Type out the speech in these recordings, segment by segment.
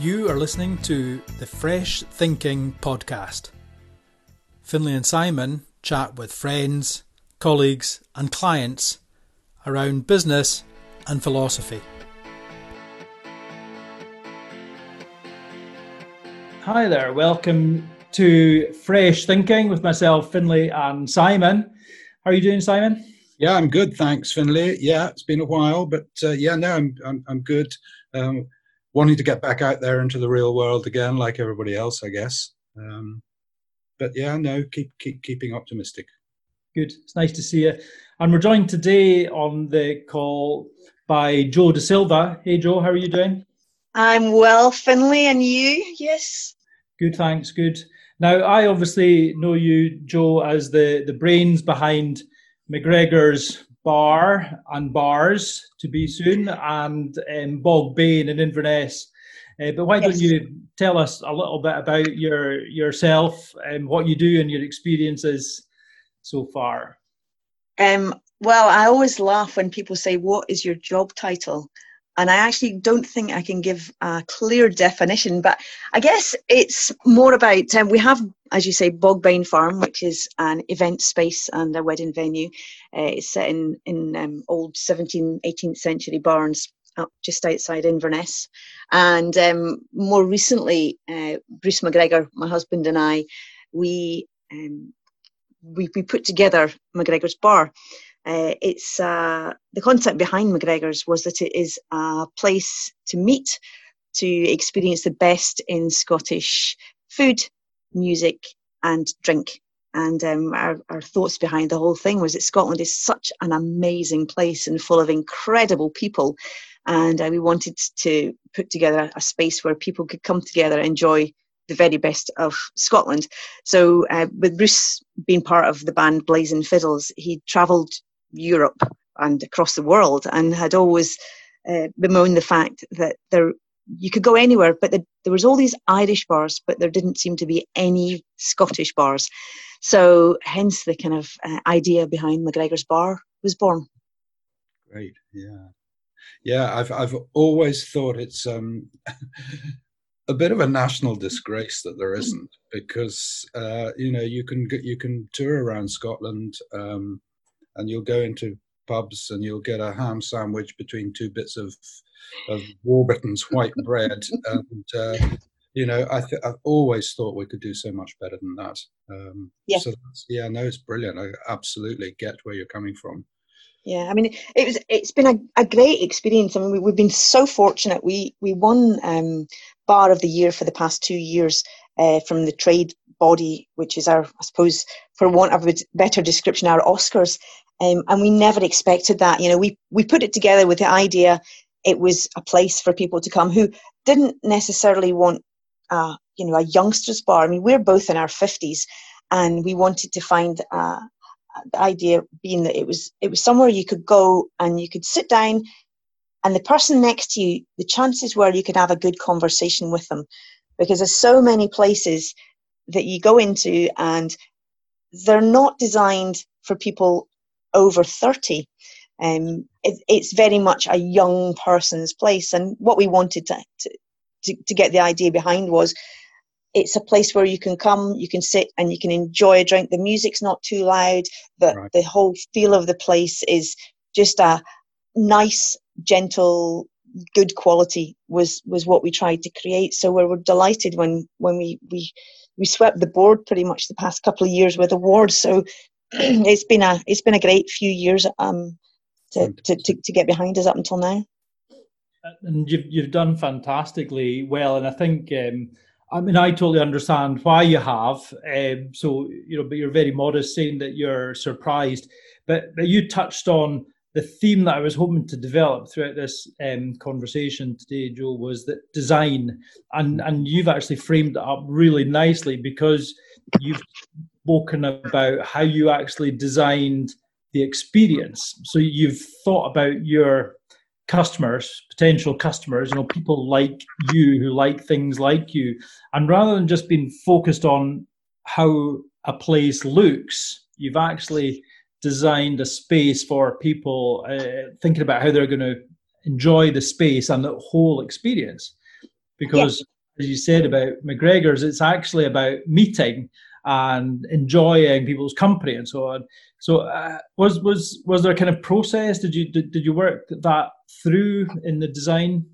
You are listening to the Fresh Thinking Podcast. Finlay and Simon chat with friends, colleagues, and clients around business and philosophy. Hi there, welcome to Fresh Thinking with myself, Finlay, and Simon. How are you doing, Simon? Yeah, I'm good, thanks, Finlay. Yeah, it's been a while, but uh, yeah, no, I'm I'm, I'm good. Um, wanting to get back out there into the real world again, like everybody else, I guess. Um, but yeah, no, keep keep keeping optimistic. Good. It's nice to see you. And we're joined today on the call by Joe De Silva. Hey, Joe, how are you doing? I'm well, Finlay, and you? Yes. Good, thanks. Good. Now, I obviously know you, Joe, as the the brains behind McGregor's Bar and Bars to be soon, and um, Bogbain in Inverness. Uh, but why yes. don't you tell us a little bit about your yourself and what you do and your experiences so far? Um, well, I always laugh when people say, "What is your job title?" And I actually don't think I can give a clear definition, but I guess it's more about um, we have, as you say, Bogbain Farm, which is an event space and a wedding venue. Uh, it's set in, in um, old 17th, 18th century barns up just outside Inverness. And um, more recently, uh, Bruce McGregor, my husband, and I, we, um, we, we put together McGregor's Bar. Uh, it's uh, the concept behind McGregor's was that it is a place to meet, to experience the best in Scottish food, music, and drink. And um, our, our thoughts behind the whole thing was that Scotland is such an amazing place and full of incredible people. And uh, we wanted to put together a space where people could come together, enjoy the very best of Scotland. So, uh, with Bruce being part of the band Blazing Fiddles, he travelled Europe and across the world, and had always uh, bemoaned the fact that there you could go anywhere, but the, there was all these Irish bars, but there didn't seem to be any Scottish bars. So, hence the kind of uh, idea behind McGregor's Bar was born. Great, yeah, yeah. I've I've always thought it's um, a bit of a national disgrace that there isn't, because uh, you know you can you can tour around Scotland. Um, and you'll go into pubs and you'll get a ham sandwich between two bits of of Warburton's white bread, and uh, you know I th- I've always thought we could do so much better than that. Um, yeah. So yeah, no, it's brilliant. I absolutely get where you're coming from. Yeah, I mean, it was. It's been a, a great experience. I mean, we, have been so fortunate. We we won um, Bar of the Year for the past two years uh, from the trade body, which is our, I suppose, for want of a better description, our Oscars. Um, and we never expected that. You know, we, we put it together with the idea it was a place for people to come who didn't necessarily want, uh, you know, a youngsters bar. I mean, we're both in our 50s and we wanted to find uh, the idea being that it was it was somewhere you could go and you could sit down and the person next to you the chances were you could have a good conversation with them because there's so many places that you go into and they're not designed for people over 30. Um, it, it's very much a young person's place. And what we wanted to, to, to, get the idea behind was it's a place where you can come, you can sit and you can enjoy a drink. The music's not too loud. The, right. the whole feel of the place is just a nice, gentle, good quality was was what we tried to create. So we were delighted when when we we we swept the board pretty much the past couple of years with awards. So it's been a it's been a great few years um, to, to, to, to get behind us up until now. And you've you've done fantastically well, and I think um, I mean I totally understand why you have. Um, so you know, but you're very modest, saying that you're surprised. But, but you touched on the theme that I was hoping to develop throughout this um, conversation today, Joe, was that design, and and you've actually framed it up really nicely because you've spoken about how you actually designed the experience. So you've thought about your customers, potential customers, you know, people like you who like things like you. And rather than just being focused on how a place looks, you've actually designed a space for people uh, thinking about how they're going to enjoy the space and the whole experience. because as you said about McGregor's, it's actually about meeting and enjoying people's company and so on. So, uh, was was was there a kind of process? Did you did, did you work that through in the design?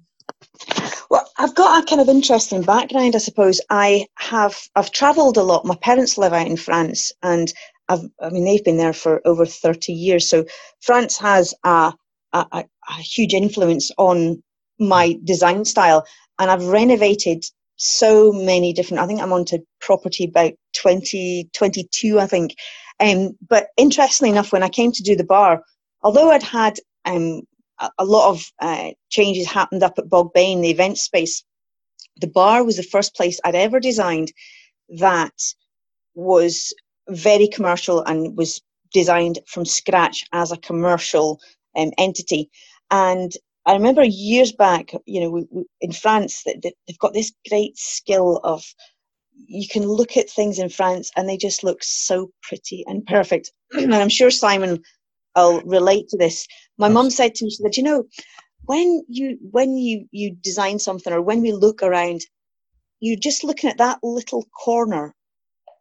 Well, I've got a kind of interesting background, I suppose. I have I've travelled a lot. My parents live out in France, and I've I mean they've been there for over thirty years. So France has a a, a huge influence on my design style, and I've renovated so many different. I think I'm on to property about 20, 22, I think. Um, but interestingly enough, when I came to do the bar, although I'd had um, a, a, lot of uh, changes happened up at bog Bogbain, the event space, the bar was the first place I'd ever designed that was very commercial and was designed from scratch as a commercial um, entity. And I remember years back, you know, we, we, in France, that they've got this great skill of you can look at things in France and they just look so pretty and perfect. and I'm sure Simon will relate to this. My mum said to me, she said, you know, when you when you you design something or when we look around, you're just looking at that little corner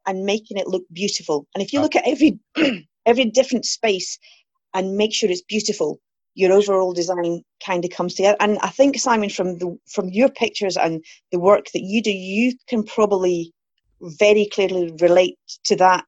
and making it look beautiful. And if you look at every every different space and make sure it's beautiful, your overall design kind of comes together. And I think Simon, from the from your pictures and the work that you do, you can probably very clearly relate to that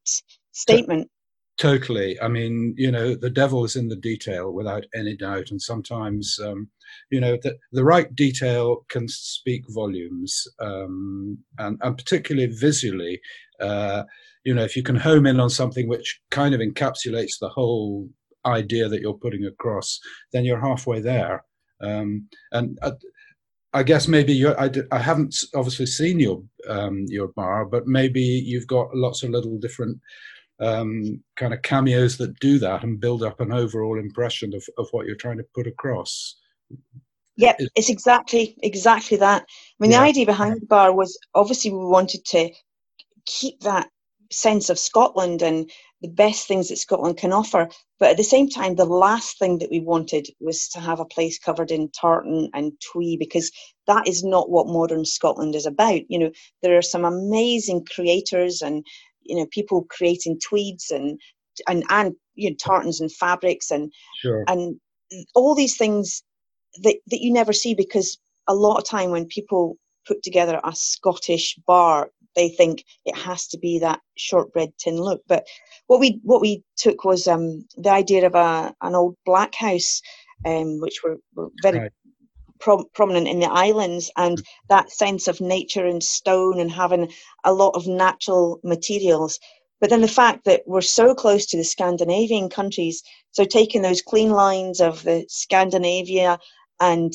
statement. Totally. I mean, you know, the devil is in the detail without any doubt. And sometimes, um, you know, the, the right detail can speak volumes. Um, and, and particularly visually, uh, you know, if you can home in on something which kind of encapsulates the whole idea that you're putting across, then you're halfway there. Um, and I, I, guess maybe you I, I haven't obviously seen your um, your bar, but maybe you've got lots of little different um, kind of cameos that do that and build up an overall impression of, of what you're trying to put across. Yep, it's exactly exactly that. I mean, yeah. the idea behind the bar was obviously we wanted to keep that sense of Scotland and the best things that Scotland can offer. But at the same time, the last thing that we wanted was to have a place covered in tartan and twee because that is not what modern Scotland is about. You know, there are some amazing creators and you know people creating tweeds and and and you know tartans and fabrics and sure. and all these things that that you never see because a lot of time when people put together a Scottish bar, they think it has to be that shortbread tin look. But what we what we took was um, the idea of a an old black house, um, which were, were very right. Pro- prominent in the islands, and that sense of nature and stone and having a lot of natural materials. But then the fact that we're so close to the Scandinavian countries, so taking those clean lines of the Scandinavia and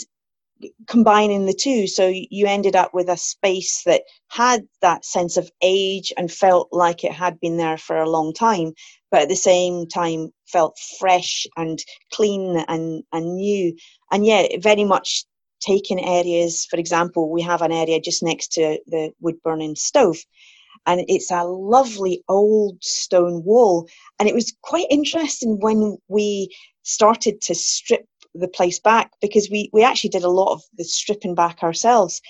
combining the two so you ended up with a space that had that sense of age and felt like it had been there for a long time but at the same time felt fresh and clean and, and new and yet very much taking areas for example we have an area just next to the wood burning stove and it's a lovely old stone wall and it was quite interesting when we started to strip the place back because we, we actually did a lot of the stripping back ourselves.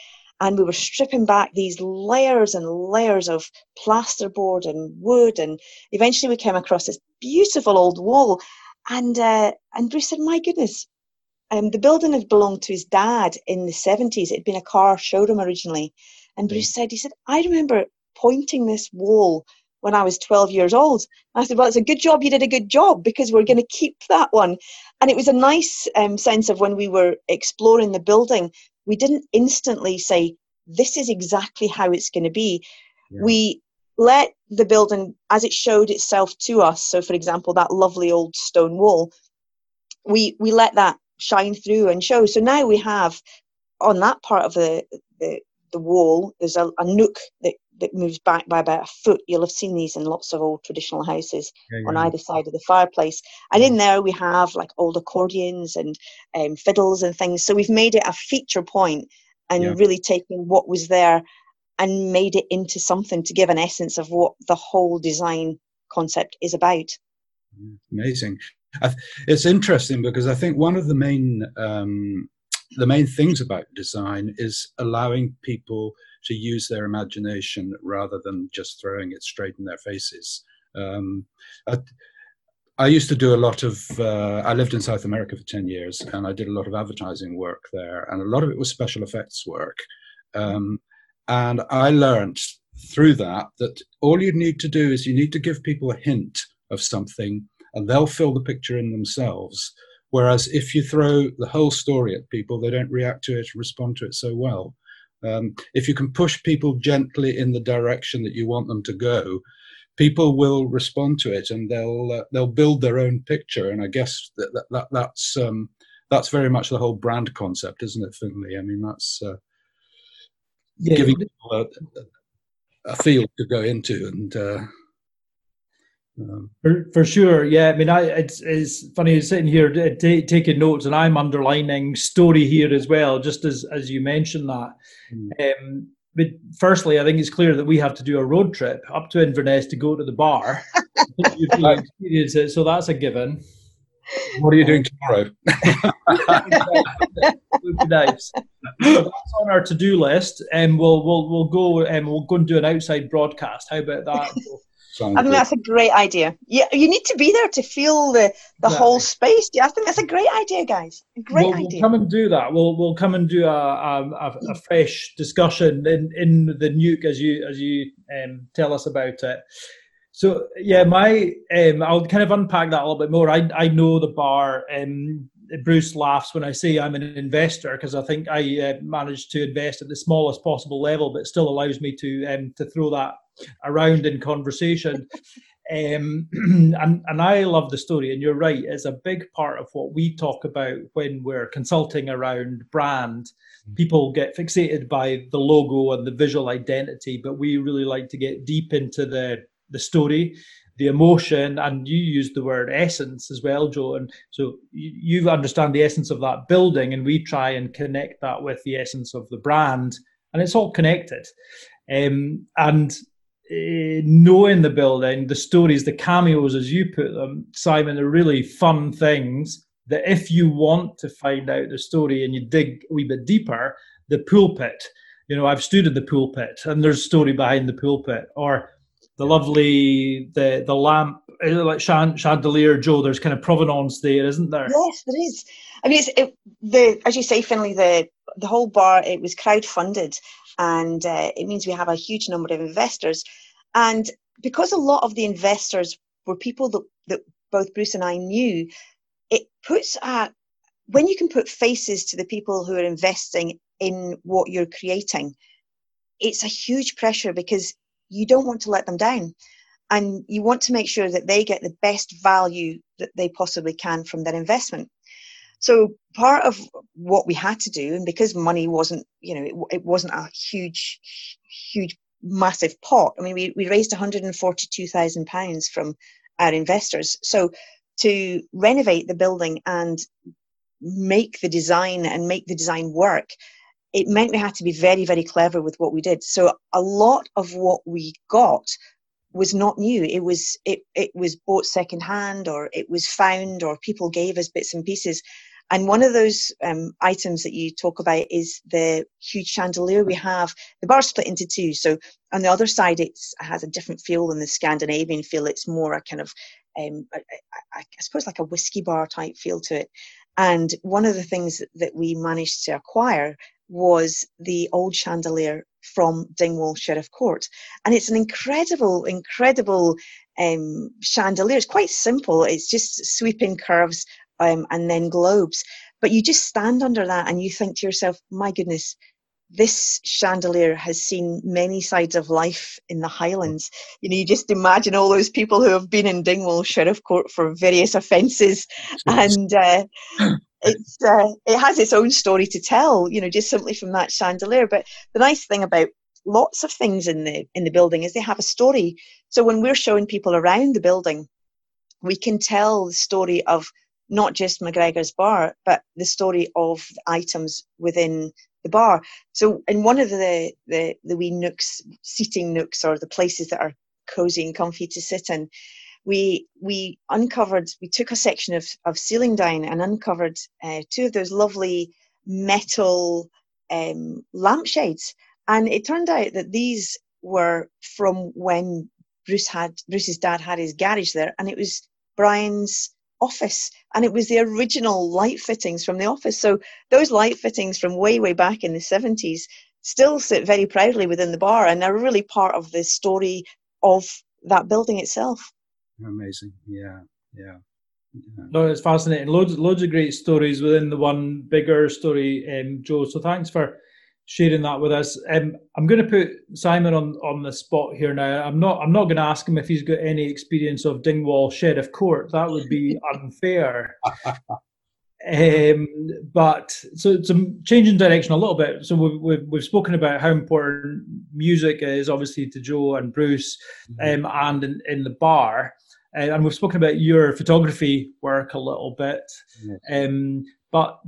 And we were stripping back these layers and layers of plasterboard and wood. And eventually we came across this beautiful old wall. And, uh, and Bruce said, My goodness, um, the building had belonged to his dad in the 70s. It had been a car showroom originally. And Bruce said, He said, I remember pointing this wall when I was 12 years old. I said, Well, it's a good job you did a good job because we're going to keep that one. And it was a nice um, sense of when we were exploring the building, we didn't instantly say, This is exactly how it's going to be. Yeah. We let the building, as it showed itself to us, so for example, that lovely old stone wall, we, we let that shine through and show. So now we have on that part of the, the, the wall, there's a, a nook that that moves back by about a foot. You'll have seen these in lots of old traditional houses yeah, on either side of the fireplace. And in there we have like old accordions and um, fiddles and things. So we've made it a feature point and yeah. really taken what was there and made it into something to give an essence of what the whole design concept is about. Amazing. It's interesting because I think one of the main um, the main things about design is allowing people to use their imagination rather than just throwing it straight in their faces. Um, I, I, used to do a lot of, uh, I lived in South America for 10 years and I did a lot of advertising work there, and a lot of it was special effects work. Um, and I learned through that that all you need to do is you need to give people a hint of something and they'll fill the picture in themselves. Whereas if you throw the whole story at people, they don't react to it, respond to it so well. Um, if you can push people gently in the direction that you want them to go, people will respond to it and they'll uh, they'll build their own picture. And I guess that, that, that that's um, that's very much the whole brand concept, isn't it, Finlay? I mean, that's uh, yeah. giving people a, a, field to go into and. Uh, um, for, for sure, yeah. I mean, I it's, it's funny sitting here t- taking notes, and I'm underlining story here as well, just as as you mentioned that. Mm. Um, but firstly, I think it's clear that we have to do a road trip up to Inverness to go to the bar. experience it, so that's a given. What are you doing tomorrow? nice. So that's on our to-do list, and we'll we'll we'll go and we'll go and do an outside broadcast. How about that? Sounds I think good. that's a great idea. Yeah, you need to be there to feel the the exactly. whole space. Yeah, I think that's a great idea, guys. A great we'll, idea. We'll come and do that. We'll we'll come and do a a, a fresh discussion in in the nuke as you as you um, tell us about it. So yeah, my um, I'll kind of unpack that a little bit more. I I know the bar. Um, Bruce laughs when I say I'm an investor because I think I uh, managed to invest at the smallest possible level, but still allows me to um, to throw that around in conversation. Um, and and I love the story, and you're right. It's a big part of what we talk about when we're consulting around brand. Mm-hmm. People get fixated by the logo and the visual identity, but we really like to get deep into the the story, the emotion, and you use the word essence as well, Joe. And so you, you understand the essence of that building, and we try and connect that with the essence of the brand, and it's all connected. Um, and Eh, knowing the building, the stories, the cameos, as you put them, Simon, are really fun things that if you want to find out the story and you dig a wee bit deeper, the pulpit, you know, I've stood in the pulpit and there's a story behind the pulpit, or the lovely the the lamp like chandelier, Joe. There's kind of provenance there, isn't there? Yes, there is. I mean, it's it, the as you say, Finlay, the the whole bar it was crowd funded, and uh, it means we have a huge number of investors. And because a lot of the investors were people that, that both Bruce and I knew, it puts a when you can put faces to the people who are investing in what you're creating, it's a huge pressure because you don't want to let them down. And you want to make sure that they get the best value that they possibly can from their investment. So part of what we had to do, and because money wasn't, you know, it, it wasn't a huge, huge, massive pot. I mean, we, we raised 142,000 pounds from our investors. So to renovate the building and make the design and make the design work, it meant we had to be very, very clever with what we did. So a lot of what we got was not new. It was it it was bought secondhand or it was found or people gave us bits and pieces. And one of those um, items that you talk about is the huge chandelier we have. The bar split into two. So on the other side, it has a different feel than the Scandinavian feel. It's more a kind of, um, I, I, I, suppose, like a whiskey bar type feel to it. And one of the things that we managed to acquire was the old chandelier from Dingwall Sheriff Court. And it's an incredible, incredible um, chandelier. It's quite simple. It's just sweeping curves um, and then globes. But you just stand under that and you think to yourself, my goodness, this chandelier has seen many sides of life in the Highlands. You know, you just imagine all those people who have been in Dingwall Sheriff Court for various offences, and uh, it's uh, it has its own story to tell. You know, just simply from that chandelier. But the nice thing about lots of things in the in the building is they have a story. So when we're showing people around the building, we can tell the story of not just McGregor's bar, but the story of items within the bar. So in one of the, the, the wee nooks, seating nooks or the places that are cozy and comfy to sit in, we we uncovered we took a section of, of ceiling down and uncovered uh, two of those lovely metal um, lampshades. And it turned out that these were from when Bruce had Bruce's dad had his garage there, and it was Brian's office, and it was the original light fittings from the office. So those light fittings from way way back in the seventies still sit very proudly within the bar, and are really part of the story of that building itself. Amazing, yeah, yeah. Yeah. No, it's fascinating. Loads, loads of great stories within the one bigger story, um, Joe. So thanks for sharing that with us. Um, I'm going to put Simon on, on the spot here now. I'm not I'm not going to ask him if he's got any experience of Dingwall Sheriff Court. That would be unfair. um, but so some changing direction a little bit. So we've, we've, we've spoken about how important music is, obviously to Joe and Bruce, mm-hmm. um, and in, in the bar. Uh, and we've spoken about your photography work a little bit. Um, but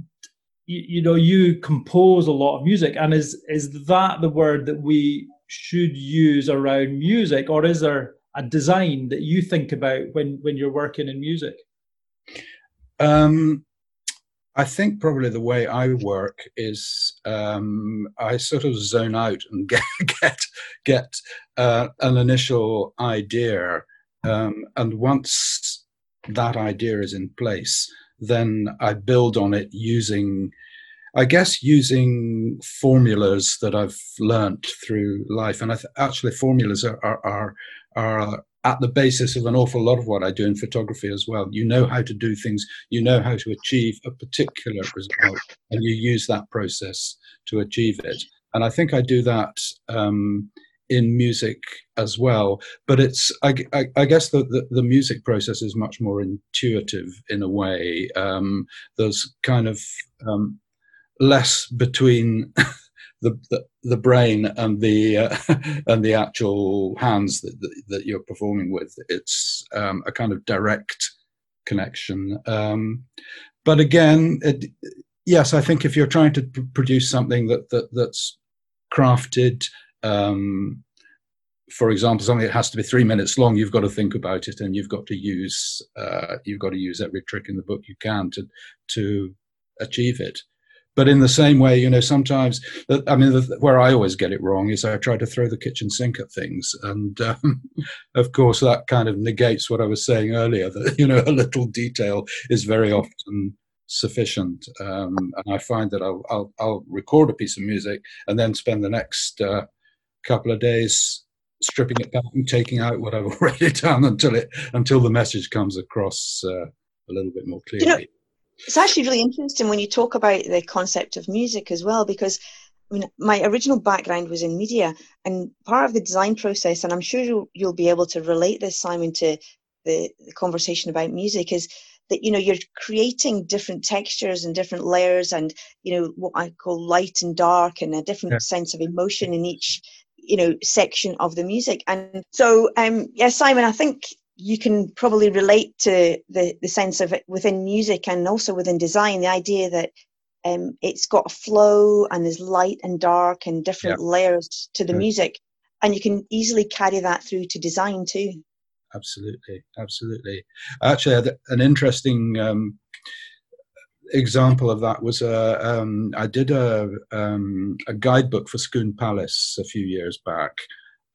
you, you, know, you compose a lot of music, and is is that the word that we should use around music, or is there a design that you think about when when you're working in music? Um, I think probably the way I work is um, I sort of zone out and get get get uh, an initial idea. Um, and once that idea is in place, then I build on it using, I guess, using formulas that I've learnt through life. And I th- actually, formulas are, are, are, are at the basis of an awful lot of what I do in photography as well. You know how to do things, you know how to achieve a particular result, and you use that process to achieve it. And I think I do that um, in music as well. But it's, I, I, I guess, the, the, the, music process is much more intuitive in a way. Um, there's kind of um, less between the, the, brain and the uh, and the actual hands that, that, that you're performing with. It's um, a kind of direct connection. Um, but again, it, yes, I think if you're trying to p- produce something that, that that's crafted um, for example, something that has to be three minutes long, you've got to think about it, and you've got to use uh, you've got to use every trick in the book you can to to achieve it. But in the same way, you know, sometimes I mean, the, where I always get it wrong is I try to throw the kitchen sink at things, and um, of course that kind of negates what I was saying earlier. That you know, a little detail is very often sufficient. Um, and I find that I'll, I'll, I'll, record a piece of music and then spend the next uh, couple of days stripping it back and taking out what I've already done until it until the message comes across uh, a little bit more clearly. You know, it's actually really interesting when you talk about the concept of music as well, because I mean, my original background was in media, and part of the design process, and I'm sure you'll, you'll be able to relate this, Simon, to the, the conversation about music, is that you know you're creating different textures and different layers and you know what i call light and dark and a different yeah. sense of emotion in each you know section of the music. And so um yeah simon i think you can probably relate to the the sense of it within music and also within design the idea that um it's got a flow and there's light and dark and different yeah. layers to the music. And you can easily carry that through to design too. Absolutely. Absolutely. Actually an interesting um example of that was uh, um, I did a, um, a guidebook for Scone Palace a few years back,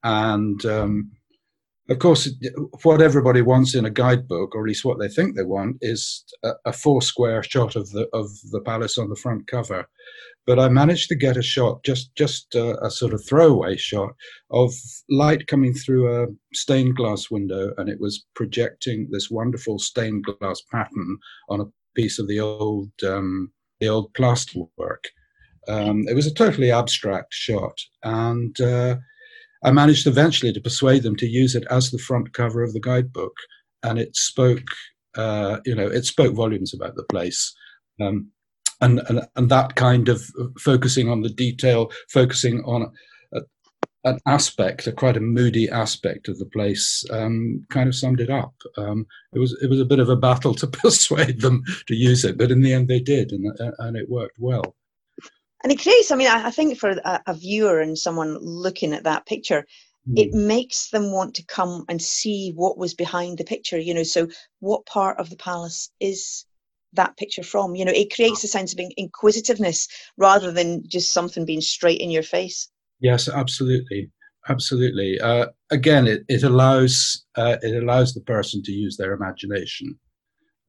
and um, of course, what everybody wants in a guidebook, or at least what they think they want, is a, a four square shot of the of the palace on the front cover. But I managed to get a shot, just just a, a sort of throwaway shot of light coming through a stained glass window, and it was projecting this wonderful stained glass pattern on a piece of the old um, the old plasterwork. Um, it was a totally abstract shot, and uh, I managed eventually to persuade them to use it as the front cover of the guidebook, and it spoke, uh, you know, it spoke volumes about the place. Um, and, and and that kind of focusing on the detail, focusing on an aspect, a quite a moody aspect of the place, um, kind of summed it up. Um, it was it was a bit of a battle to persuade them to use it, but in the end they did, and and it worked well. And it creates. I mean, I, think for a, a, viewer and someone looking at that picture, mm. it makes them want to come and see what was behind the picture. You know, so what part of the palace is that picture from? You know, it creates a sense of inquisitiveness rather than just something being straight in your face. Yes, absolutely, absolutely. Uh, again, it, it allows uh, it allows the person to use their imagination,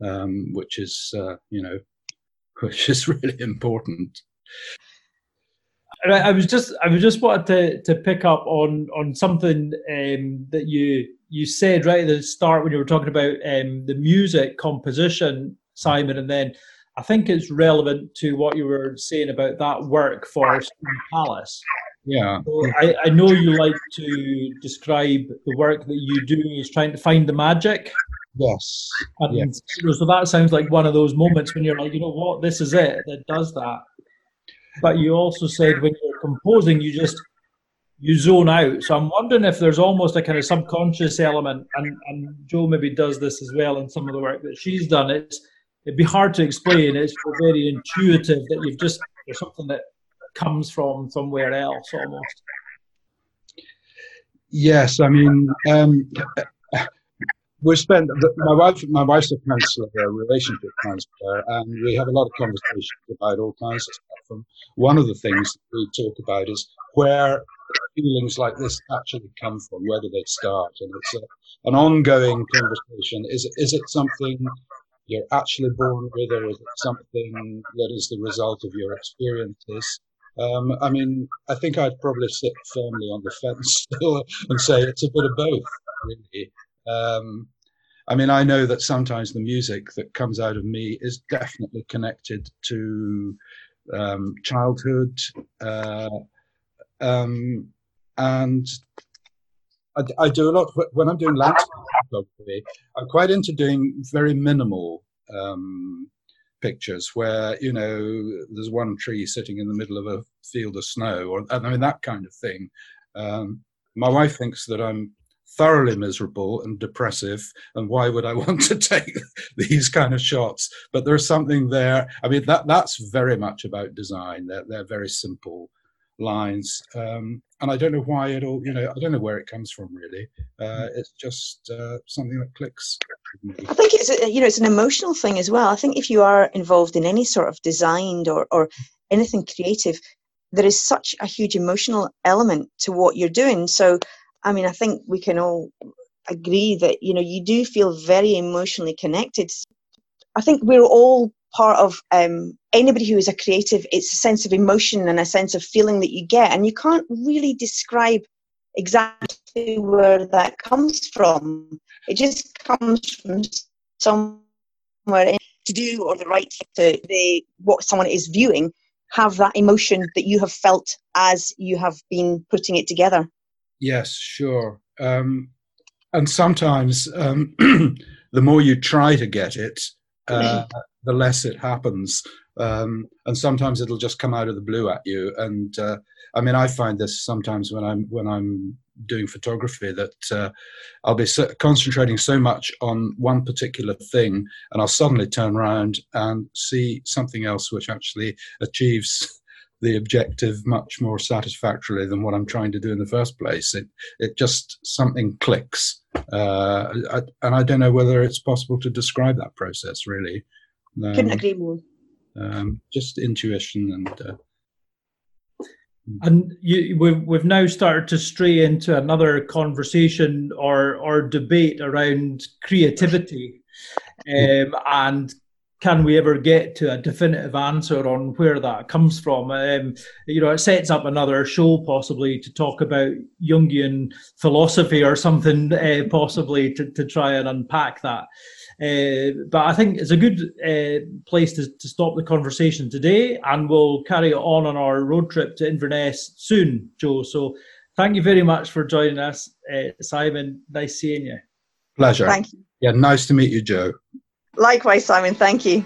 um, which is uh, you know, which is really important. I was just I was just wanted to to pick up on on something um, that you you said right at the start when you were talking about um, the music composition, Simon, and then I think it's relevant to what you were saying about that work for Palace. Yeah. So I, I know you like to describe the work that you do is trying to find the magic. Yes. And yes. so that sounds like one of those moments when you're like, you know what, this is it that does that. But you also said when you're composing, you just you zone out. So I'm wondering if there's almost a kind of subconscious element, and, and Joe maybe does this as well in some of the work that she's done. It's it'd be hard to explain. It's very intuitive that you've just there's something that comes from somewhere else almost. Yes, I mean, um, we spent my wife. My wife's a counselor, a relationship counselor, and we have a lot of conversations about all kinds of stuff. And one of the things we talk about is where feelings like this actually come from. Where do they start? And it's a, an ongoing conversation. Is is it something you're actually born with, or is it something that is the result of your experiences? Um, I mean, I think I'd probably sit firmly on the fence still and say it's a bit of both, really. Um, I mean, I know that sometimes the music that comes out of me is definitely connected to um, childhood, uh, um, and I, I, do a lot when I'm doing landscape photography. I'm quite into doing very minimal um, pictures where you know there's one tree sitting in the middle of a field of snow, or I mean that kind of thing. Um, my wife thinks that I'm thoroughly miserable and depressive, and why would I want to take these kind of shots? But there's something there. I mean that that's very much about design. They're they're very simple lines. Um, and I don't know why it all, you know, I don't know where it comes from really. Uh, hmm. it's just uh, something that clicks. I think it's a, you know it's an emotional thing as well. I think if you are involved in any sort of design or or anything creative, there is such a huge emotional element to what you're doing. So, I mean, I think we can all agree that you know you do feel very emotionally connected. I think we're all part of um, anybody who is a creative it's a sense of emotion and a sense of feeling that you get and you can't really describe exactly where that comes from it just comes from somewhere to do or the right to the what someone is viewing have that emotion that you have felt as you have been putting it together yes sure um, and sometimes um, the more you try to get it uh, the less it happens. Um, and sometimes it'll just come out of the blue at you. And uh, I mean, I find this sometimes when I'm when I'm doing photography that uh, I'll be so, concentrating so much on one particular thing, and I'll suddenly turn around and see something else which actually achieves the objective much more satisfactorily than what I'm trying to do in the first place. It it just something clicks, uh, I, and I don't know whether it's possible to describe that process really. Um, Couldn't agree more. Um, just intuition and. Uh, and you, we've we've now started to stray into another conversation or or debate around creativity, um, and can we ever get to a definitive answer on where that comes from? Um, you know, it sets up another show possibly to talk about Jungian philosophy or something, uh, possibly to, to try and unpack that. Uh, but I think it's a good uh, place to, to stop the conversation today, and we'll carry it on on our road trip to Inverness soon, Joe. So thank you very much for joining us, uh, Simon. Nice seeing you. Pleasure. Thank you. Yeah, nice to meet you, Joe. Likewise, Simon. Thank you.